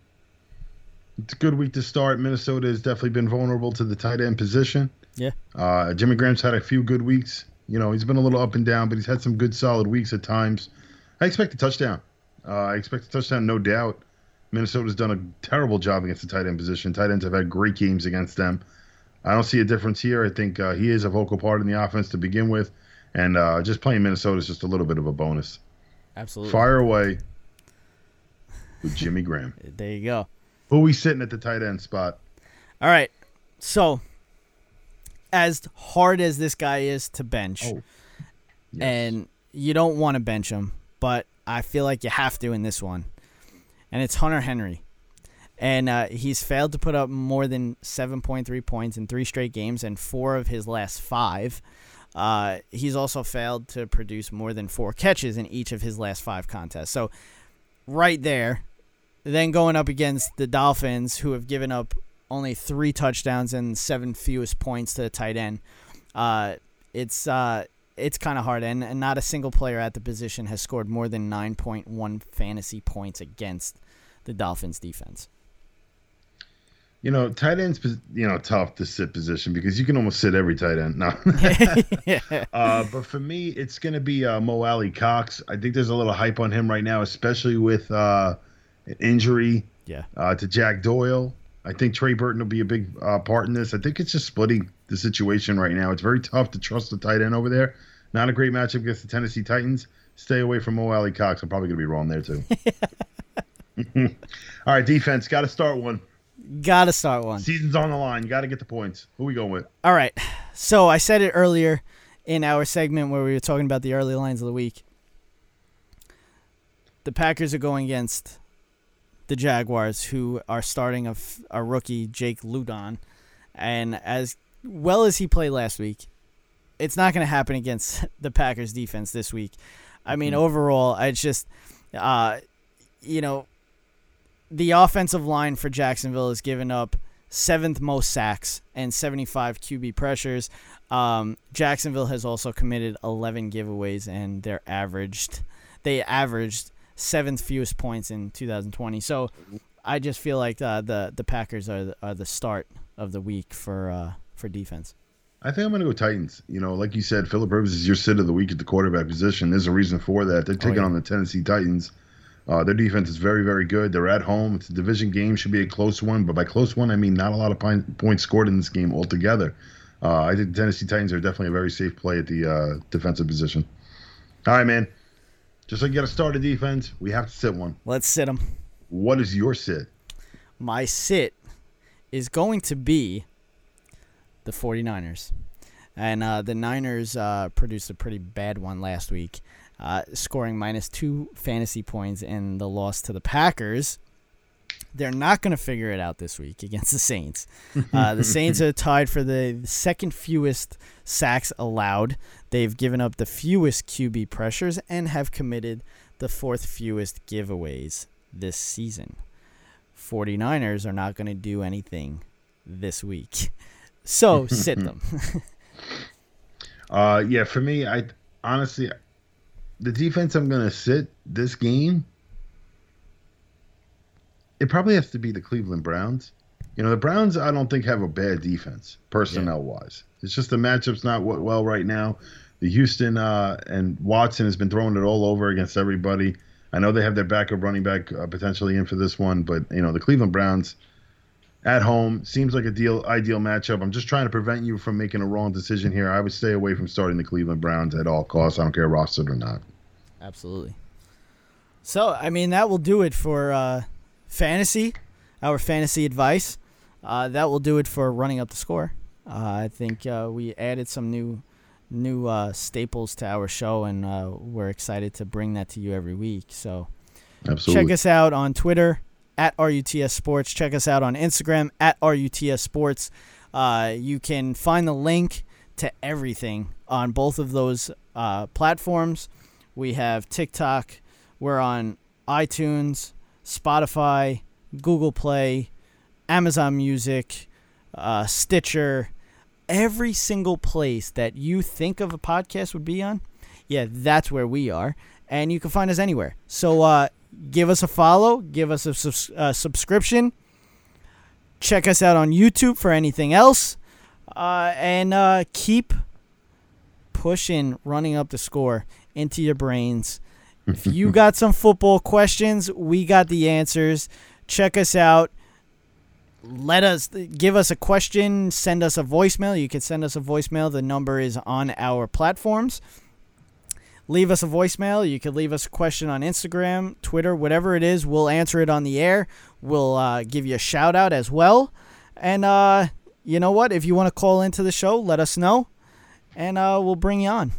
It's a good week to start. Minnesota has definitely been vulnerable to the tight end position. Yeah. Uh, Jimmy Graham's had a few good weeks. You know, he's been a little up and down, but he's had some good, solid weeks at times. I expect a touchdown. Uh, I expect a touchdown, no doubt. Minnesota's done a terrible job against the tight end position. Tight ends have had great games against them. I don't see a difference here. I think uh, he is a vocal part in the offense to begin with, and uh, just playing Minnesota is just a little bit of a bonus. Absolutely. Fire away with Jimmy Graham. [LAUGHS] There you go. Who we sitting at the tight end spot? All right. So, as hard as this guy is to bench, Oh, Yes. and you don't want to bench him, but I feel like you have to in this one. And it's Hunter Henry. And uh, he's failed to put up more than 7.3 points in three straight games and four of his last five. Uh, he's also failed to produce more than four catches in each of his last five contests. So, right there, then going up against the Dolphins, who have given up only three touchdowns and seven fewest points to the tight end. Uh, it's uh, it's kind of hard, and, and not a single player at the position has scored more than 9.1 fantasy points against the Dolphins defense. You know, tight ends, you know, tough to sit position because you can almost sit every tight end. No. [LAUGHS] [LAUGHS] yeah. uh, but for me, it's going to be uh, Mo Alie-Cox. I think there's a little hype on him right now, especially with uh, an injury Yeah. uh, to Jack Doyle. I think Trey Burton will be a big uh, part in this. I think it's just splitting the situation right now. It's very tough to trust the tight end over there. Not a great matchup against the Tennessee Titans. Stay away from Mo Alie-Cox. I'm probably going to be wrong there, too. [LAUGHS] All right, defense. Got to start one. Gotta start one. Season's on the line. You got to get the points. Who we going with? All right. So I said it earlier in our segment where we were talking about the early lines of the week. The Packers are going against the Jaguars, who are starting a, rookie, Jake Luton. And as well as he played last week, it's not going to happen against [LAUGHS] the Packers defense this week. I mean, overall, it's just, uh, you know, the offensive line for Jacksonville has given up seventh most sacks and 75 QB pressures. Um, Jacksonville has also committed 11 giveaways, and they're averaged they averaged seventh fewest points in 2020. So I just feel like uh, the the Packers are the, are the start of the week for uh, for defense. I think I'm going to go Titans. You know, like you said, Philip Rivers is your sit of the week at the quarterback position. There's a reason for that. They're taking yeah. on the Tennessee Titans. Uh, their defense is very, very good. They're at home. It's a division game. Should be a close one. But by close one, I mean not a lot of pine, points scored in this game altogether. Uh, I think the Tennessee Titans are definitely a very safe play at the uh, defensive position. All right, man. Just like you got to start a defense, we have to sit one. Let's sit them. What is your sit? My sit is going to be the 49ers. And uh, the Niners uh, produced a pretty bad one last week, uh, scoring minus two fantasy points in the loss to the Packers. They're not going to figure it out this week [LAUGHS] against the Saints. Uh, the [LAUGHS] Saints are tied for the second fewest sacks allowed. They've given up the fewest QB pressures and have committed the fourth fewest giveaways this season. 49ers are not going to do anything this week. So sit [LAUGHS] them. Uh, yeah, for me, I honestly, the defense I'm gonna sit this game. It probably has to be the Cleveland Browns. You know, the Browns I don't think have a bad defense personnel wise. It's just the matchup's not well right now. The Houston uh, and Watson has been throwing it all over against everybody. I know they have their backup running back uh, potentially in for this one, but you know the Cleveland Browns at home seems like a deal ideal matchup. I'm just trying to prevent you from making a wrong decision here. I would stay away from starting the Cleveland Browns at all costs. I don't care rostered or not. Absolutely. So, I mean, that will do it for uh, fantasy, our fantasy advice. Uh, that will do it for running up the score. Uh, I think uh, we added some new new uh, staples to our show, and uh, we're excited to bring that to you every week. So Absolutely. check us out on Twitter at RUTS Sports. Check us out on Instagram at RUTS Sports. Uh, you can find the link to everything on both of those uh, platforms. We have TikTok. We're on iTunes, Spotify, Google Play, Amazon Music, uh, Stitcher, every single place that you think of a podcast would be on. Yeah, that's where we are, and you can find us anywhere. So uh, give us a follow, give us a subs- uh, subscription. Check us out on YouTube for anything else, uh, and uh, keep pushing, running up the score into your brains. If [LAUGHS] you got some football questions, we got the answers. Check us out. Let us give us a question, send us a voicemail. You can send us a voicemail. The number is on our platforms. Leave us a voicemail. You can leave us a question on Instagram, Twitter, whatever it is. We'll answer it on the air. We'll uh, give you a shout out as well. And uh, you know what? If you want to call into the show, let us know, and uh, we'll bring you on.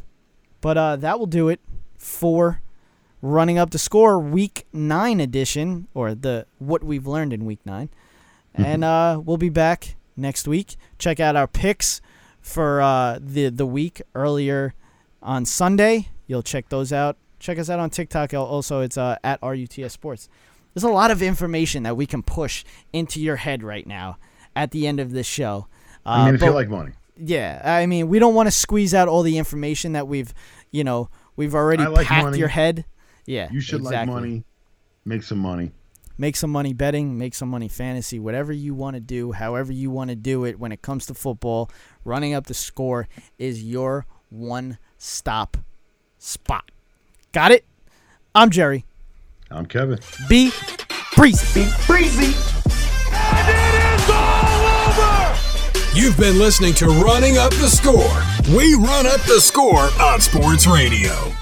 But uh, that will do it for running up the score week nine edition or the what we've learned in week 9 and uh, we'll be back next week. Check out our picks for uh, the the week earlier on sunday. You'll check those out. Check us out on tiktok also it's uh, at ruts sports. There's a lot of information that we can push into your head right now at the end of this show. Uh, I mean, if but- you like money. yeah, I mean, we don't want to squeeze out all the information that we've, you know, we've already I like packed money. your head. Yeah, You should exactly. like money. Make some money. Make some money betting, make some money fantasy, whatever you want to do, however you want to do it. When it comes to football, running up the score is your one-stop spot. Got it? I'm Jerry. I'm Kevin. Be breezy. You've been listening to Running Up the Score. We run up the score on sports radio.